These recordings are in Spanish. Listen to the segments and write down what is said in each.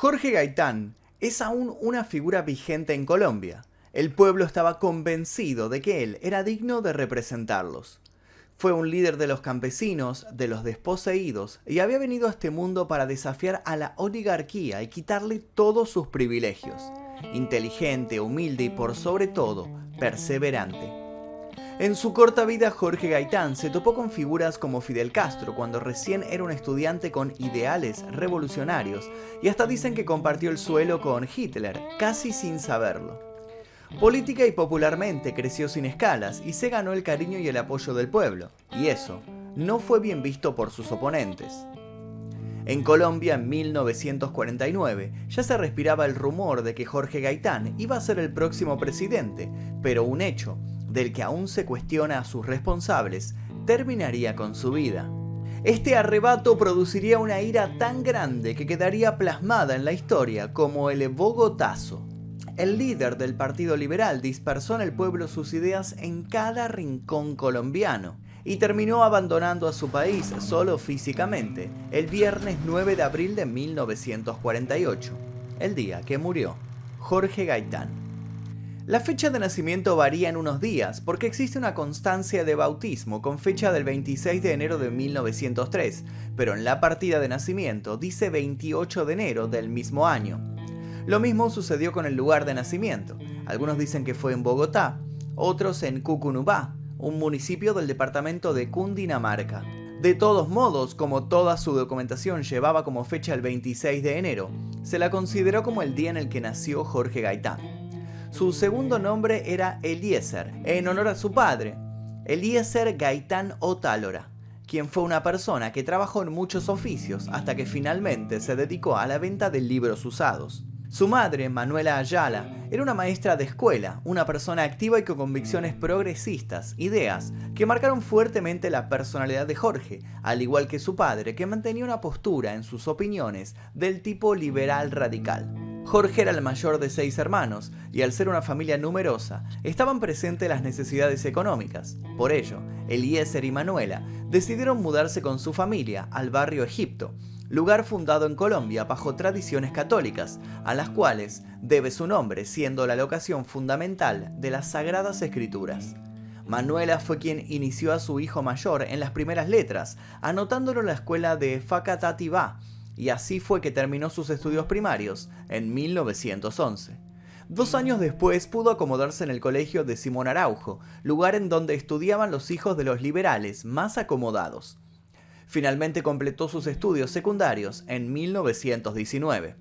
Jorge Gaitán es aún una figura vigente en Colombia. El pueblo estaba convencido de que él era digno de representarlos. Fue un líder de los campesinos, de los desposeídos, y había venido a este mundo para desafiar a la oligarquía y quitarle todos sus privilegios. Inteligente, humilde y por sobre todo, perseverante. En su corta vida, Jorge Gaitán se topó con figuras como Fidel Castro cuando recién era un estudiante con ideales revolucionarios y hasta dicen que compartió el suelo con Hitler, casi sin saberlo. Política y popularmente creció sin escalas y se ganó el cariño y el apoyo del pueblo, y eso no fue bien visto por sus oponentes. En Colombia, en 1949, ya se respiraba el rumor de que Jorge Gaitán iba a ser el próximo presidente, pero un hecho del que aún se cuestiona a sus responsables, terminaría con su vida. Este arrebato produciría una ira tan grande que quedaría plasmada en la historia como el Bogotazo. El líder del Partido Liberal dispersó en el pueblo sus ideas en cada rincón colombiano y terminó abandonando a su país solo físicamente el viernes 9 de abril de 1948, el día que murió Jorge Gaitán. La fecha de nacimiento varía en unos días porque existe una constancia de bautismo con fecha del 26 de enero de 1903, pero en la partida de nacimiento dice 28 de enero del mismo año. Lo mismo sucedió con el lugar de nacimiento. Algunos dicen que fue en Bogotá, otros en Cucunubá, un municipio del departamento de Cundinamarca. De todos modos, como toda su documentación llevaba como fecha el 26 de enero, se la consideró como el día en el que nació Jorge Gaitán. Su segundo nombre era Eliezer, en honor a su padre, Eliezer Gaitán Otálora, quien fue una persona que trabajó en muchos oficios hasta que finalmente se dedicó a la venta de libros usados. Su madre, Manuela Ayala, era una maestra de escuela, una persona activa y con convicciones progresistas, ideas que marcaron fuertemente la personalidad de Jorge, al igual que su padre, que mantenía una postura en sus opiniones del tipo liberal radical. Jorge era el mayor de seis hermanos y al ser una familia numerosa estaban presentes las necesidades económicas. Por ello, Eliezer y Manuela decidieron mudarse con su familia al barrio Egipto, lugar fundado en Colombia bajo tradiciones católicas, a las cuales debe su nombre siendo la locación fundamental de las Sagradas Escrituras. Manuela fue quien inició a su hijo mayor en las primeras letras, anotándolo en la escuela de Fakatativá, y así fue que terminó sus estudios primarios en 1911. Dos años después pudo acomodarse en el colegio de Simón Araujo, lugar en donde estudiaban los hijos de los liberales más acomodados. Finalmente completó sus estudios secundarios en 1919.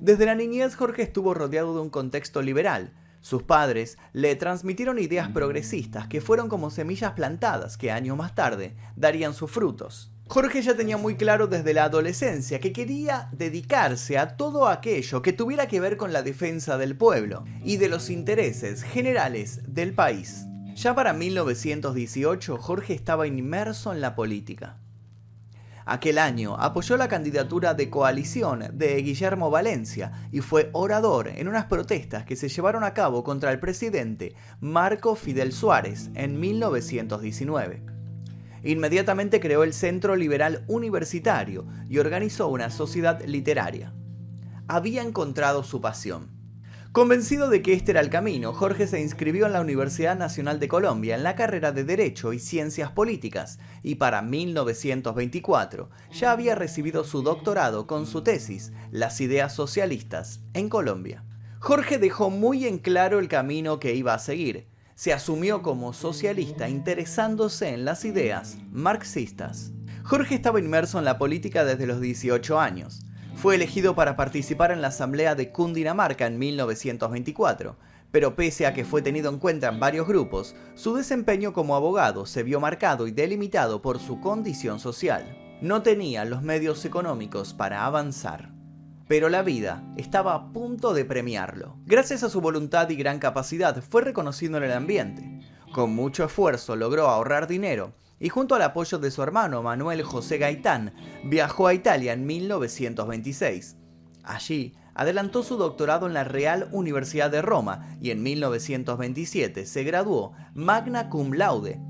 Desde la niñez Jorge estuvo rodeado de un contexto liberal. Sus padres le transmitieron ideas progresistas que fueron como semillas plantadas que años más tarde darían sus frutos. Jorge ya tenía muy claro desde la adolescencia que quería dedicarse a todo aquello que tuviera que ver con la defensa del pueblo y de los intereses generales del país. Ya para 1918 Jorge estaba inmerso en la política. Aquel año apoyó la candidatura de coalición de Guillermo Valencia y fue orador en unas protestas que se llevaron a cabo contra el presidente Marco Fidel Suárez en 1919. Inmediatamente creó el Centro Liberal Universitario y organizó una sociedad literaria. Había encontrado su pasión. Convencido de que este era el camino, Jorge se inscribió en la Universidad Nacional de Colombia en la carrera de Derecho y Ciencias Políticas y para 1924 ya había recibido su doctorado con su tesis Las ideas socialistas en Colombia. Jorge dejó muy en claro el camino que iba a seguir se asumió como socialista interesándose en las ideas marxistas. Jorge estaba inmerso en la política desde los 18 años. Fue elegido para participar en la Asamblea de Cundinamarca en 1924, pero pese a que fue tenido en cuenta en varios grupos, su desempeño como abogado se vio marcado y delimitado por su condición social. No tenía los medios económicos para avanzar pero la vida estaba a punto de premiarlo. Gracias a su voluntad y gran capacidad fue reconocido en el ambiente. Con mucho esfuerzo logró ahorrar dinero y junto al apoyo de su hermano Manuel José Gaitán viajó a Italia en 1926. Allí adelantó su doctorado en la Real Universidad de Roma y en 1927 se graduó magna cum laude,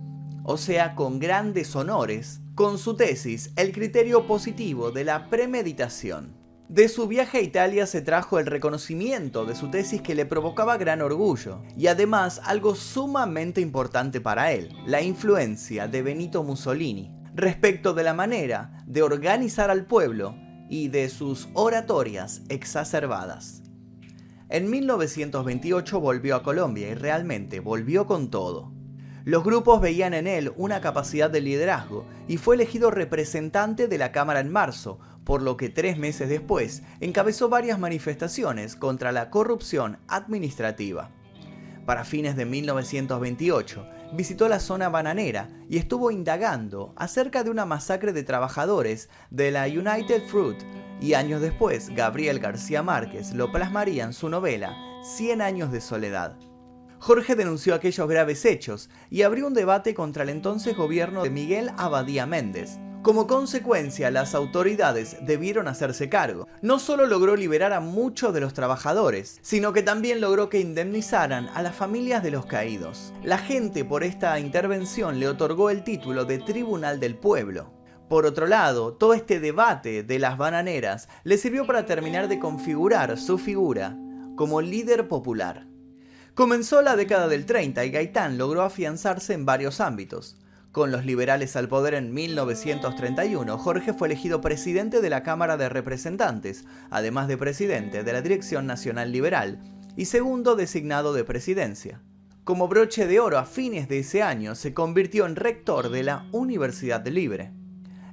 o sea, con grandes honores, con su tesis El criterio positivo de la premeditación. De su viaje a Italia se trajo el reconocimiento de su tesis que le provocaba gran orgullo, y además algo sumamente importante para él, la influencia de Benito Mussolini, respecto de la manera de organizar al pueblo y de sus oratorias exacerbadas. En 1928 volvió a Colombia y realmente volvió con todo. Los grupos veían en él una capacidad de liderazgo y fue elegido representante de la Cámara en marzo, por lo que tres meses después encabezó varias manifestaciones contra la corrupción administrativa. Para fines de 1928, visitó la zona bananera y estuvo indagando acerca de una masacre de trabajadores de la United Fruit y años después Gabriel García Márquez lo plasmaría en su novela Cien años de soledad. Jorge denunció aquellos graves hechos y abrió un debate contra el entonces gobierno de Miguel Abadía Méndez, como consecuencia, las autoridades debieron hacerse cargo. No solo logró liberar a muchos de los trabajadores, sino que también logró que indemnizaran a las familias de los caídos. La gente por esta intervención le otorgó el título de Tribunal del Pueblo. Por otro lado, todo este debate de las bananeras le sirvió para terminar de configurar su figura como líder popular. Comenzó la década del 30 y Gaitán logró afianzarse en varios ámbitos. Con los liberales al poder en 1931, Jorge fue elegido presidente de la Cámara de Representantes, además de presidente de la Dirección Nacional Liberal, y segundo designado de presidencia. Como broche de oro a fines de ese año, se convirtió en rector de la Universidad Libre.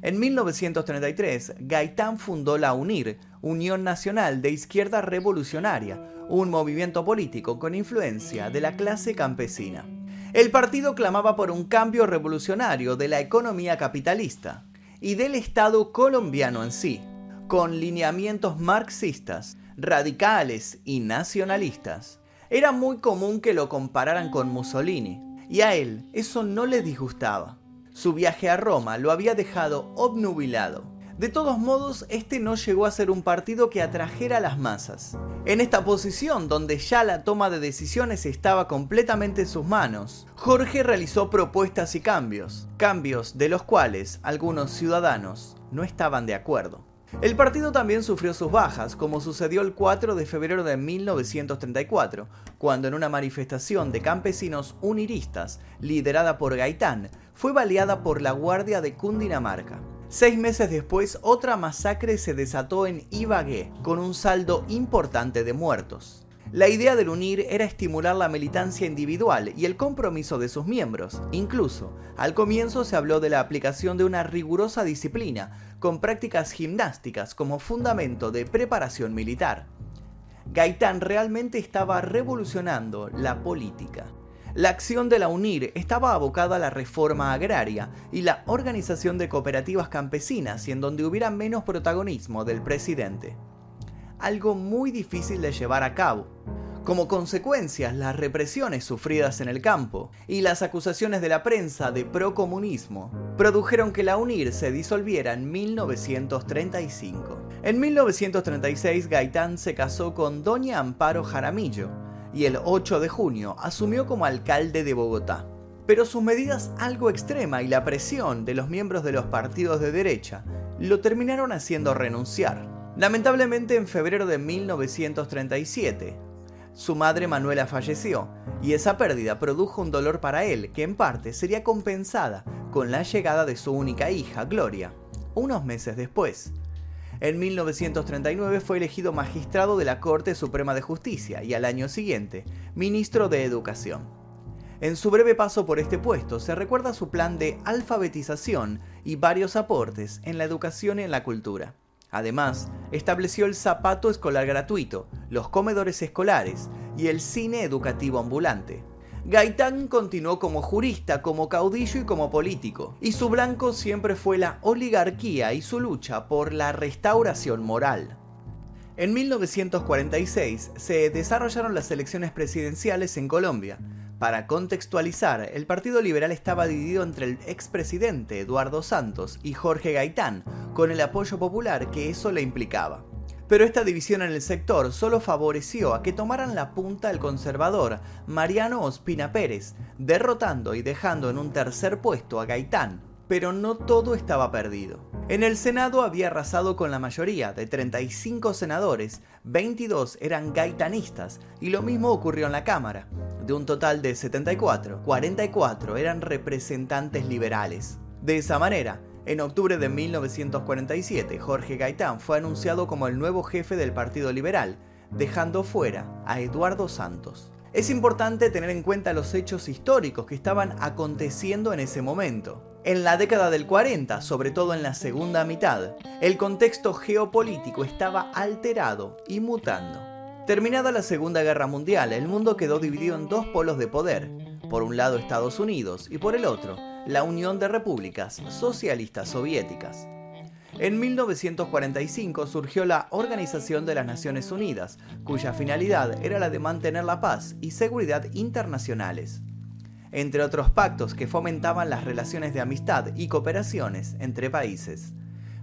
En 1933, Gaitán fundó la UNIR, Unión Nacional de Izquierda Revolucionaria, un movimiento político con influencia de la clase campesina. El partido clamaba por un cambio revolucionario de la economía capitalista y del Estado colombiano en sí, con lineamientos marxistas, radicales y nacionalistas. Era muy común que lo compararan con Mussolini, y a él eso no le disgustaba. Su viaje a Roma lo había dejado obnubilado de todos modos, este no llegó a ser un partido que atrajera a las masas. En esta posición, donde ya la toma de decisiones estaba completamente en sus manos, Jorge realizó propuestas y cambios, cambios de los cuales algunos ciudadanos no estaban de acuerdo. El partido también sufrió sus bajas, como sucedió el 4 de febrero de 1934, cuando en una manifestación de campesinos uniristas, liderada por Gaitán, fue baleada por la Guardia de Cundinamarca. Seis meses después, otra masacre se desató en Ibagué, con un saldo importante de muertos. La idea del UNIR era estimular la militancia individual y el compromiso de sus miembros. Incluso, al comienzo se habló de la aplicación de una rigurosa disciplina, con prácticas gimnásticas como fundamento de preparación militar. Gaitán realmente estaba revolucionando la política. La acción de la UNIR estaba abocada a la reforma agraria y la organización de cooperativas campesinas y en donde hubiera menos protagonismo del presidente. Algo muy difícil de llevar a cabo. Como consecuencia, las represiones sufridas en el campo y las acusaciones de la prensa de procomunismo produjeron que la UNIR se disolviera en 1935. En 1936 Gaitán se casó con Doña Amparo Jaramillo, y el 8 de junio asumió como alcalde de Bogotá. Pero sus medidas algo extrema y la presión de los miembros de los partidos de derecha lo terminaron haciendo renunciar. Lamentablemente en febrero de 1937, su madre Manuela falleció y esa pérdida produjo un dolor para él que en parte sería compensada con la llegada de su única hija, Gloria, unos meses después. En 1939 fue elegido magistrado de la Corte Suprema de Justicia y al año siguiente, ministro de Educación. En su breve paso por este puesto se recuerda su plan de alfabetización y varios aportes en la educación y en la cultura. Además, estableció el zapato escolar gratuito, los comedores escolares y el cine educativo ambulante. Gaitán continuó como jurista, como caudillo y como político, y su blanco siempre fue la oligarquía y su lucha por la restauración moral. En 1946 se desarrollaron las elecciones presidenciales en Colombia. Para contextualizar, el Partido Liberal estaba dividido entre el expresidente Eduardo Santos y Jorge Gaitán, con el apoyo popular que eso le implicaba. Pero esta división en el sector solo favoreció a que tomaran la punta el conservador Mariano Ospina Pérez, derrotando y dejando en un tercer puesto a Gaitán. Pero no todo estaba perdido. En el Senado había arrasado con la mayoría, de 35 senadores, 22 eran gaitanistas y lo mismo ocurrió en la Cámara. De un total de 74, 44 eran representantes liberales. De esa manera, en octubre de 1947, Jorge Gaitán fue anunciado como el nuevo jefe del Partido Liberal, dejando fuera a Eduardo Santos. Es importante tener en cuenta los hechos históricos que estaban aconteciendo en ese momento. En la década del 40, sobre todo en la segunda mitad, el contexto geopolítico estaba alterado y mutando. Terminada la Segunda Guerra Mundial, el mundo quedó dividido en dos polos de poder. Por un lado Estados Unidos y por el otro, la Unión de Repúblicas Socialistas Soviéticas. En 1945 surgió la Organización de las Naciones Unidas, cuya finalidad era la de mantener la paz y seguridad internacionales, entre otros pactos que fomentaban las relaciones de amistad y cooperaciones entre países.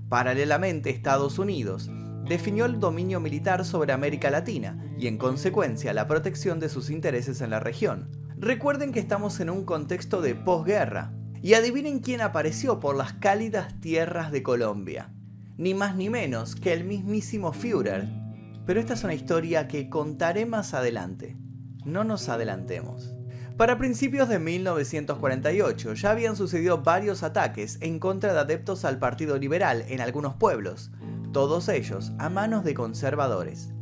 Paralelamente, Estados Unidos definió el dominio militar sobre América Latina y en consecuencia la protección de sus intereses en la región. Recuerden que estamos en un contexto de posguerra, y adivinen quién apareció por las cálidas tierras de Colombia. Ni más ni menos que el mismísimo Führer. Pero esta es una historia que contaré más adelante. No nos adelantemos. Para principios de 1948 ya habían sucedido varios ataques en contra de adeptos al Partido Liberal en algunos pueblos, todos ellos a manos de conservadores.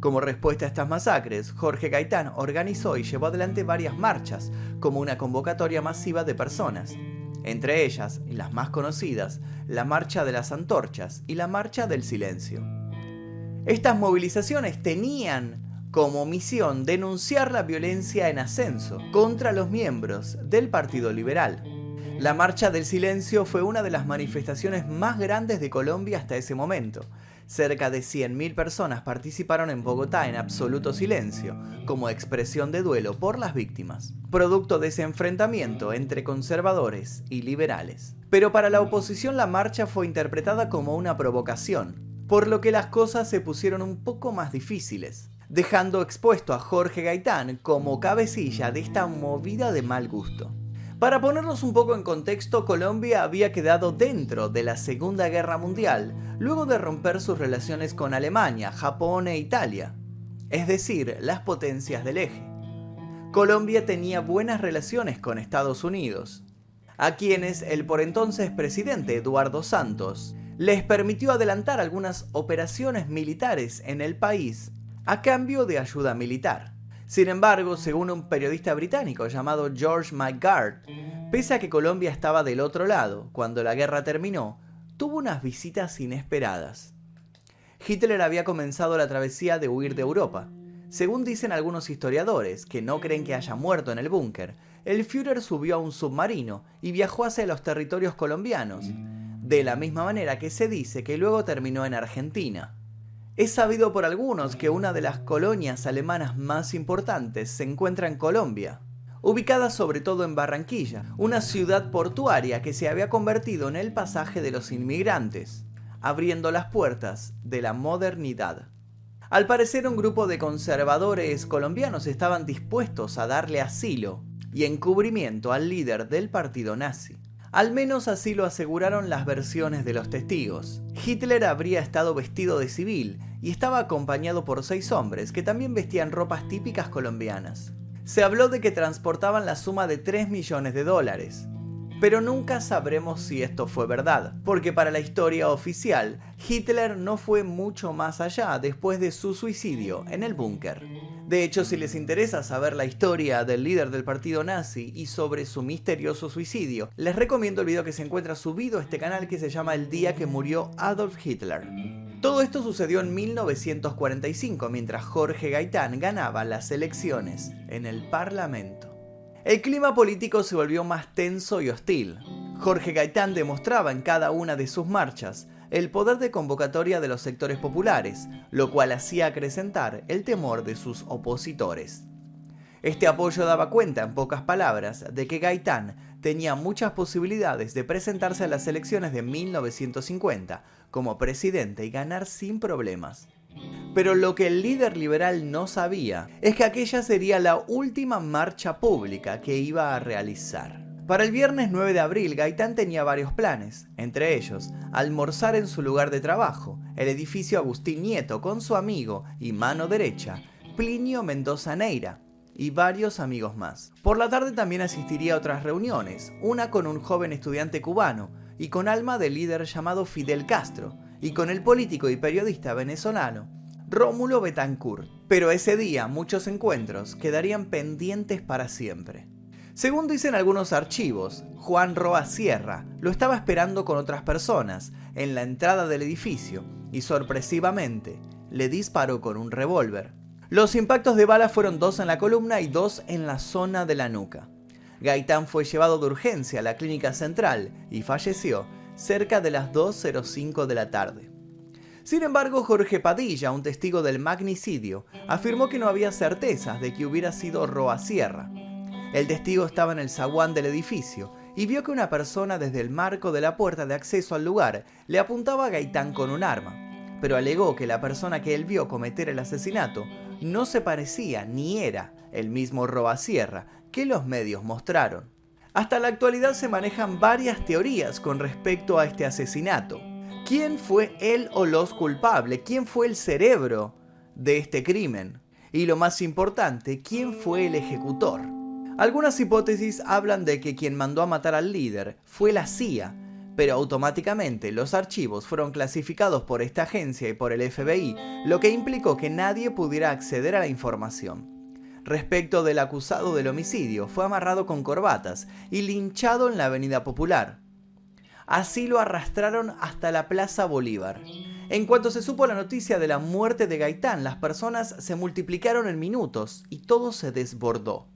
Como respuesta a estas masacres, Jorge Gaitán organizó y llevó adelante varias marchas, como una convocatoria masiva de personas. Entre ellas, las más conocidas, la Marcha de las Antorchas y la Marcha del Silencio. Estas movilizaciones tenían como misión denunciar la violencia en ascenso contra los miembros del Partido Liberal. La Marcha del Silencio fue una de las manifestaciones más grandes de Colombia hasta ese momento, Cerca de 100.000 personas participaron en Bogotá en absoluto silencio, como expresión de duelo por las víctimas, producto de ese enfrentamiento entre conservadores y liberales. Pero para la oposición la marcha fue interpretada como una provocación, por lo que las cosas se pusieron un poco más difíciles, dejando expuesto a Jorge Gaitán como cabecilla de esta movida de mal gusto. Para ponernos un poco en contexto, Colombia había quedado dentro de la Segunda Guerra Mundial luego de romper sus relaciones con Alemania, Japón e Italia, es decir, las potencias del eje. Colombia tenía buenas relaciones con Estados Unidos, a quienes el por entonces presidente Eduardo Santos les permitió adelantar algunas operaciones militares en el país a cambio de ayuda militar. Sin embargo, según un periodista británico llamado George McGard, pese a que Colombia estaba del otro lado cuando la guerra terminó, tuvo unas visitas inesperadas. Hitler había comenzado la travesía de huir de Europa. Según dicen algunos historiadores, que no creen que haya muerto en el búnker, el Führer subió a un submarino y viajó hacia los territorios colombianos, de la misma manera que se dice que luego terminó en Argentina. Es sabido por algunos que una de las colonias alemanas más importantes se encuentra en Colombia, ubicada sobre todo en Barranquilla, una ciudad portuaria que se había convertido en el pasaje de los inmigrantes, abriendo las puertas de la modernidad. Al parecer un grupo de conservadores colombianos estaban dispuestos a darle asilo y encubrimiento al líder del partido nazi. Al menos así lo aseguraron las versiones de los testigos. Hitler habría estado vestido de civil y estaba acompañado por seis hombres que también vestían ropas típicas colombianas. Se habló de que transportaban la suma de 3 millones de dólares. Pero nunca sabremos si esto fue verdad, porque para la historia oficial, Hitler no fue mucho más allá después de su suicidio en el búnker. De hecho, si les interesa saber la historia del líder del partido nazi y sobre su misterioso suicidio, les recomiendo el video que se encuentra subido a este canal que se llama El día que murió Adolf Hitler. Todo esto sucedió en 1945 mientras Jorge Gaitán ganaba las elecciones en el Parlamento. El clima político se volvió más tenso y hostil. Jorge Gaitán demostraba en cada una de sus marchas el poder de convocatoria de los sectores populares, lo cual hacía acrecentar el temor de sus opositores. Este apoyo daba cuenta, en pocas palabras, de que Gaitán tenía muchas posibilidades de presentarse a las elecciones de 1950 como presidente y ganar sin problemas. Pero lo que el líder liberal no sabía es que aquella sería la última marcha pública que iba a realizar. Para el viernes 9 de abril, Gaitán tenía varios planes, entre ellos, almorzar en su lugar de trabajo, el edificio Agustín Nieto, con su amigo y mano derecha, Plinio Mendoza Neira, y varios amigos más. Por la tarde también asistiría a otras reuniones, una con un joven estudiante cubano y con alma de líder llamado Fidel Castro, y con el político y periodista venezolano Rómulo Betancourt. Pero ese día muchos encuentros quedarían pendientes para siempre. Según dicen algunos archivos, Juan Roa Sierra lo estaba esperando con otras personas en la entrada del edificio y sorpresivamente le disparó con un revólver. Los impactos de bala fueron dos en la columna y dos en la zona de la nuca. Gaitán fue llevado de urgencia a la clínica central y falleció cerca de las 2.05 de la tarde. Sin embargo, Jorge Padilla, un testigo del magnicidio, afirmó que no había certezas de que hubiera sido Roa Sierra. El testigo estaba en el zaguán del edificio y vio que una persona desde el marco de la puerta de acceso al lugar le apuntaba a Gaitán con un arma pero alegó que la persona que él vio cometer el asesinato no se parecía ni era el mismo Robasierra que los medios mostraron. Hasta la actualidad se manejan varias teorías con respecto a este asesinato. ¿Quién fue él o los culpables? ¿Quién fue el cerebro de este crimen? Y lo más importante, ¿quién fue el ejecutor? Algunas hipótesis hablan de que quien mandó a matar al líder fue la CIA, pero automáticamente los archivos fueron clasificados por esta agencia y por el FBI, lo que implicó que nadie pudiera acceder a la información. Respecto del acusado del homicidio, fue amarrado con corbatas y linchado en la Avenida Popular. Así lo arrastraron hasta la Plaza Bolívar. En cuanto se supo la noticia de la muerte de Gaitán, las personas se multiplicaron en minutos y todo se desbordó.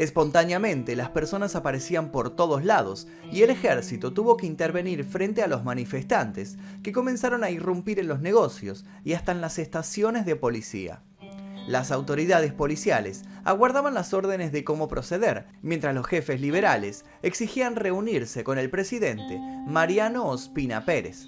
Espontáneamente las personas aparecían por todos lados y el ejército tuvo que intervenir frente a los manifestantes, que comenzaron a irrumpir en los negocios y hasta en las estaciones de policía. Las autoridades policiales aguardaban las órdenes de cómo proceder, mientras los jefes liberales exigían reunirse con el presidente Mariano Ospina Pérez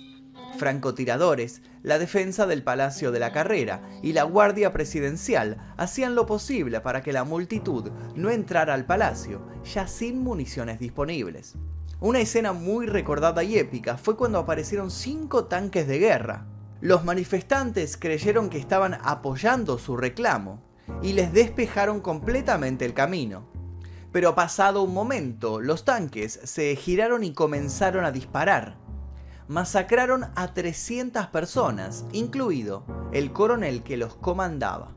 francotiradores, la defensa del Palacio de la Carrera y la Guardia Presidencial hacían lo posible para que la multitud no entrara al palacio, ya sin municiones disponibles. Una escena muy recordada y épica fue cuando aparecieron cinco tanques de guerra. Los manifestantes creyeron que estaban apoyando su reclamo y les despejaron completamente el camino. Pero pasado un momento, los tanques se giraron y comenzaron a disparar masacraron a 300 personas, incluido el coronel que los comandaba.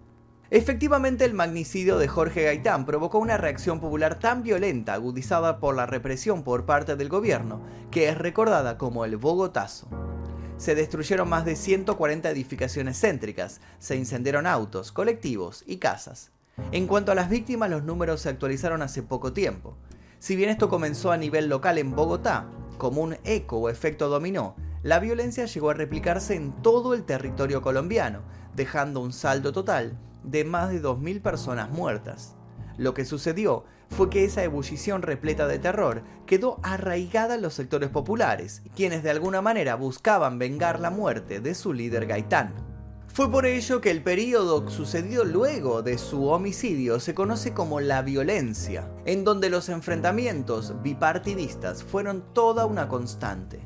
Efectivamente, el magnicidio de Jorge Gaitán provocó una reacción popular tan violenta, agudizada por la represión por parte del gobierno, que es recordada como el Bogotazo. Se destruyeron más de 140 edificaciones céntricas, se incendiaron autos, colectivos y casas. En cuanto a las víctimas, los números se actualizaron hace poco tiempo. Si bien esto comenzó a nivel local en Bogotá, como un eco o efecto dominó, la violencia llegó a replicarse en todo el territorio colombiano, dejando un saldo total de más de 2.000 personas muertas. Lo que sucedió fue que esa ebullición repleta de terror quedó arraigada en los sectores populares, quienes de alguna manera buscaban vengar la muerte de su líder Gaitán. Fue por ello que el periodo sucedido luego de su homicidio se conoce como la violencia, en donde los enfrentamientos bipartidistas fueron toda una constante.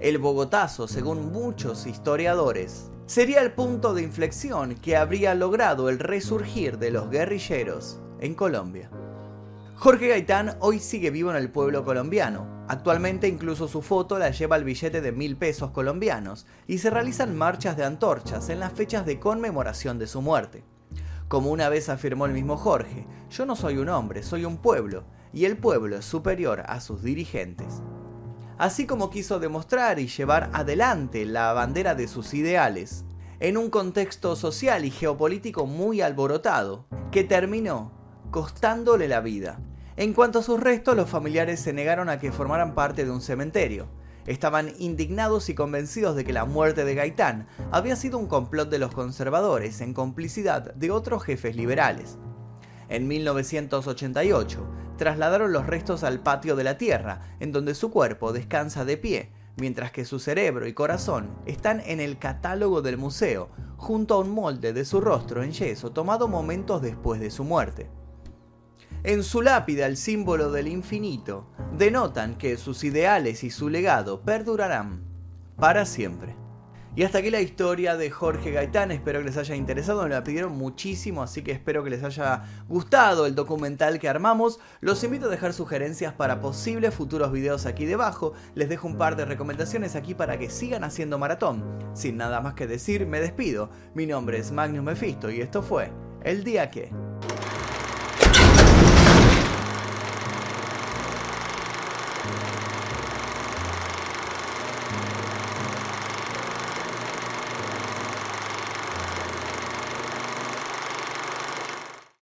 El Bogotazo, según muchos historiadores, sería el punto de inflexión que habría logrado el resurgir de los guerrilleros en Colombia. Jorge Gaitán hoy sigue vivo en el pueblo colombiano. Actualmente incluso su foto la lleva el billete de mil pesos colombianos y se realizan marchas de antorchas en las fechas de conmemoración de su muerte. Como una vez afirmó el mismo Jorge, yo no soy un hombre, soy un pueblo, y el pueblo es superior a sus dirigentes. Así como quiso demostrar y llevar adelante la bandera de sus ideales, en un contexto social y geopolítico muy alborotado, que terminó costándole la vida. En cuanto a sus restos, los familiares se negaron a que formaran parte de un cementerio. Estaban indignados y convencidos de que la muerte de Gaitán había sido un complot de los conservadores en complicidad de otros jefes liberales. En 1988, trasladaron los restos al patio de la Tierra, en donde su cuerpo descansa de pie, mientras que su cerebro y corazón están en el catálogo del museo, junto a un molde de su rostro en yeso tomado momentos después de su muerte. En su lápida el símbolo del infinito denotan que sus ideales y su legado perdurarán para siempre. Y hasta aquí la historia de Jorge Gaitán, espero que les haya interesado, me la pidieron muchísimo, así que espero que les haya gustado el documental que armamos. Los invito a dejar sugerencias para posibles futuros videos aquí debajo, les dejo un par de recomendaciones aquí para que sigan haciendo maratón. Sin nada más que decir, me despido. Mi nombre es Magnus Mephisto y esto fue El Día Que...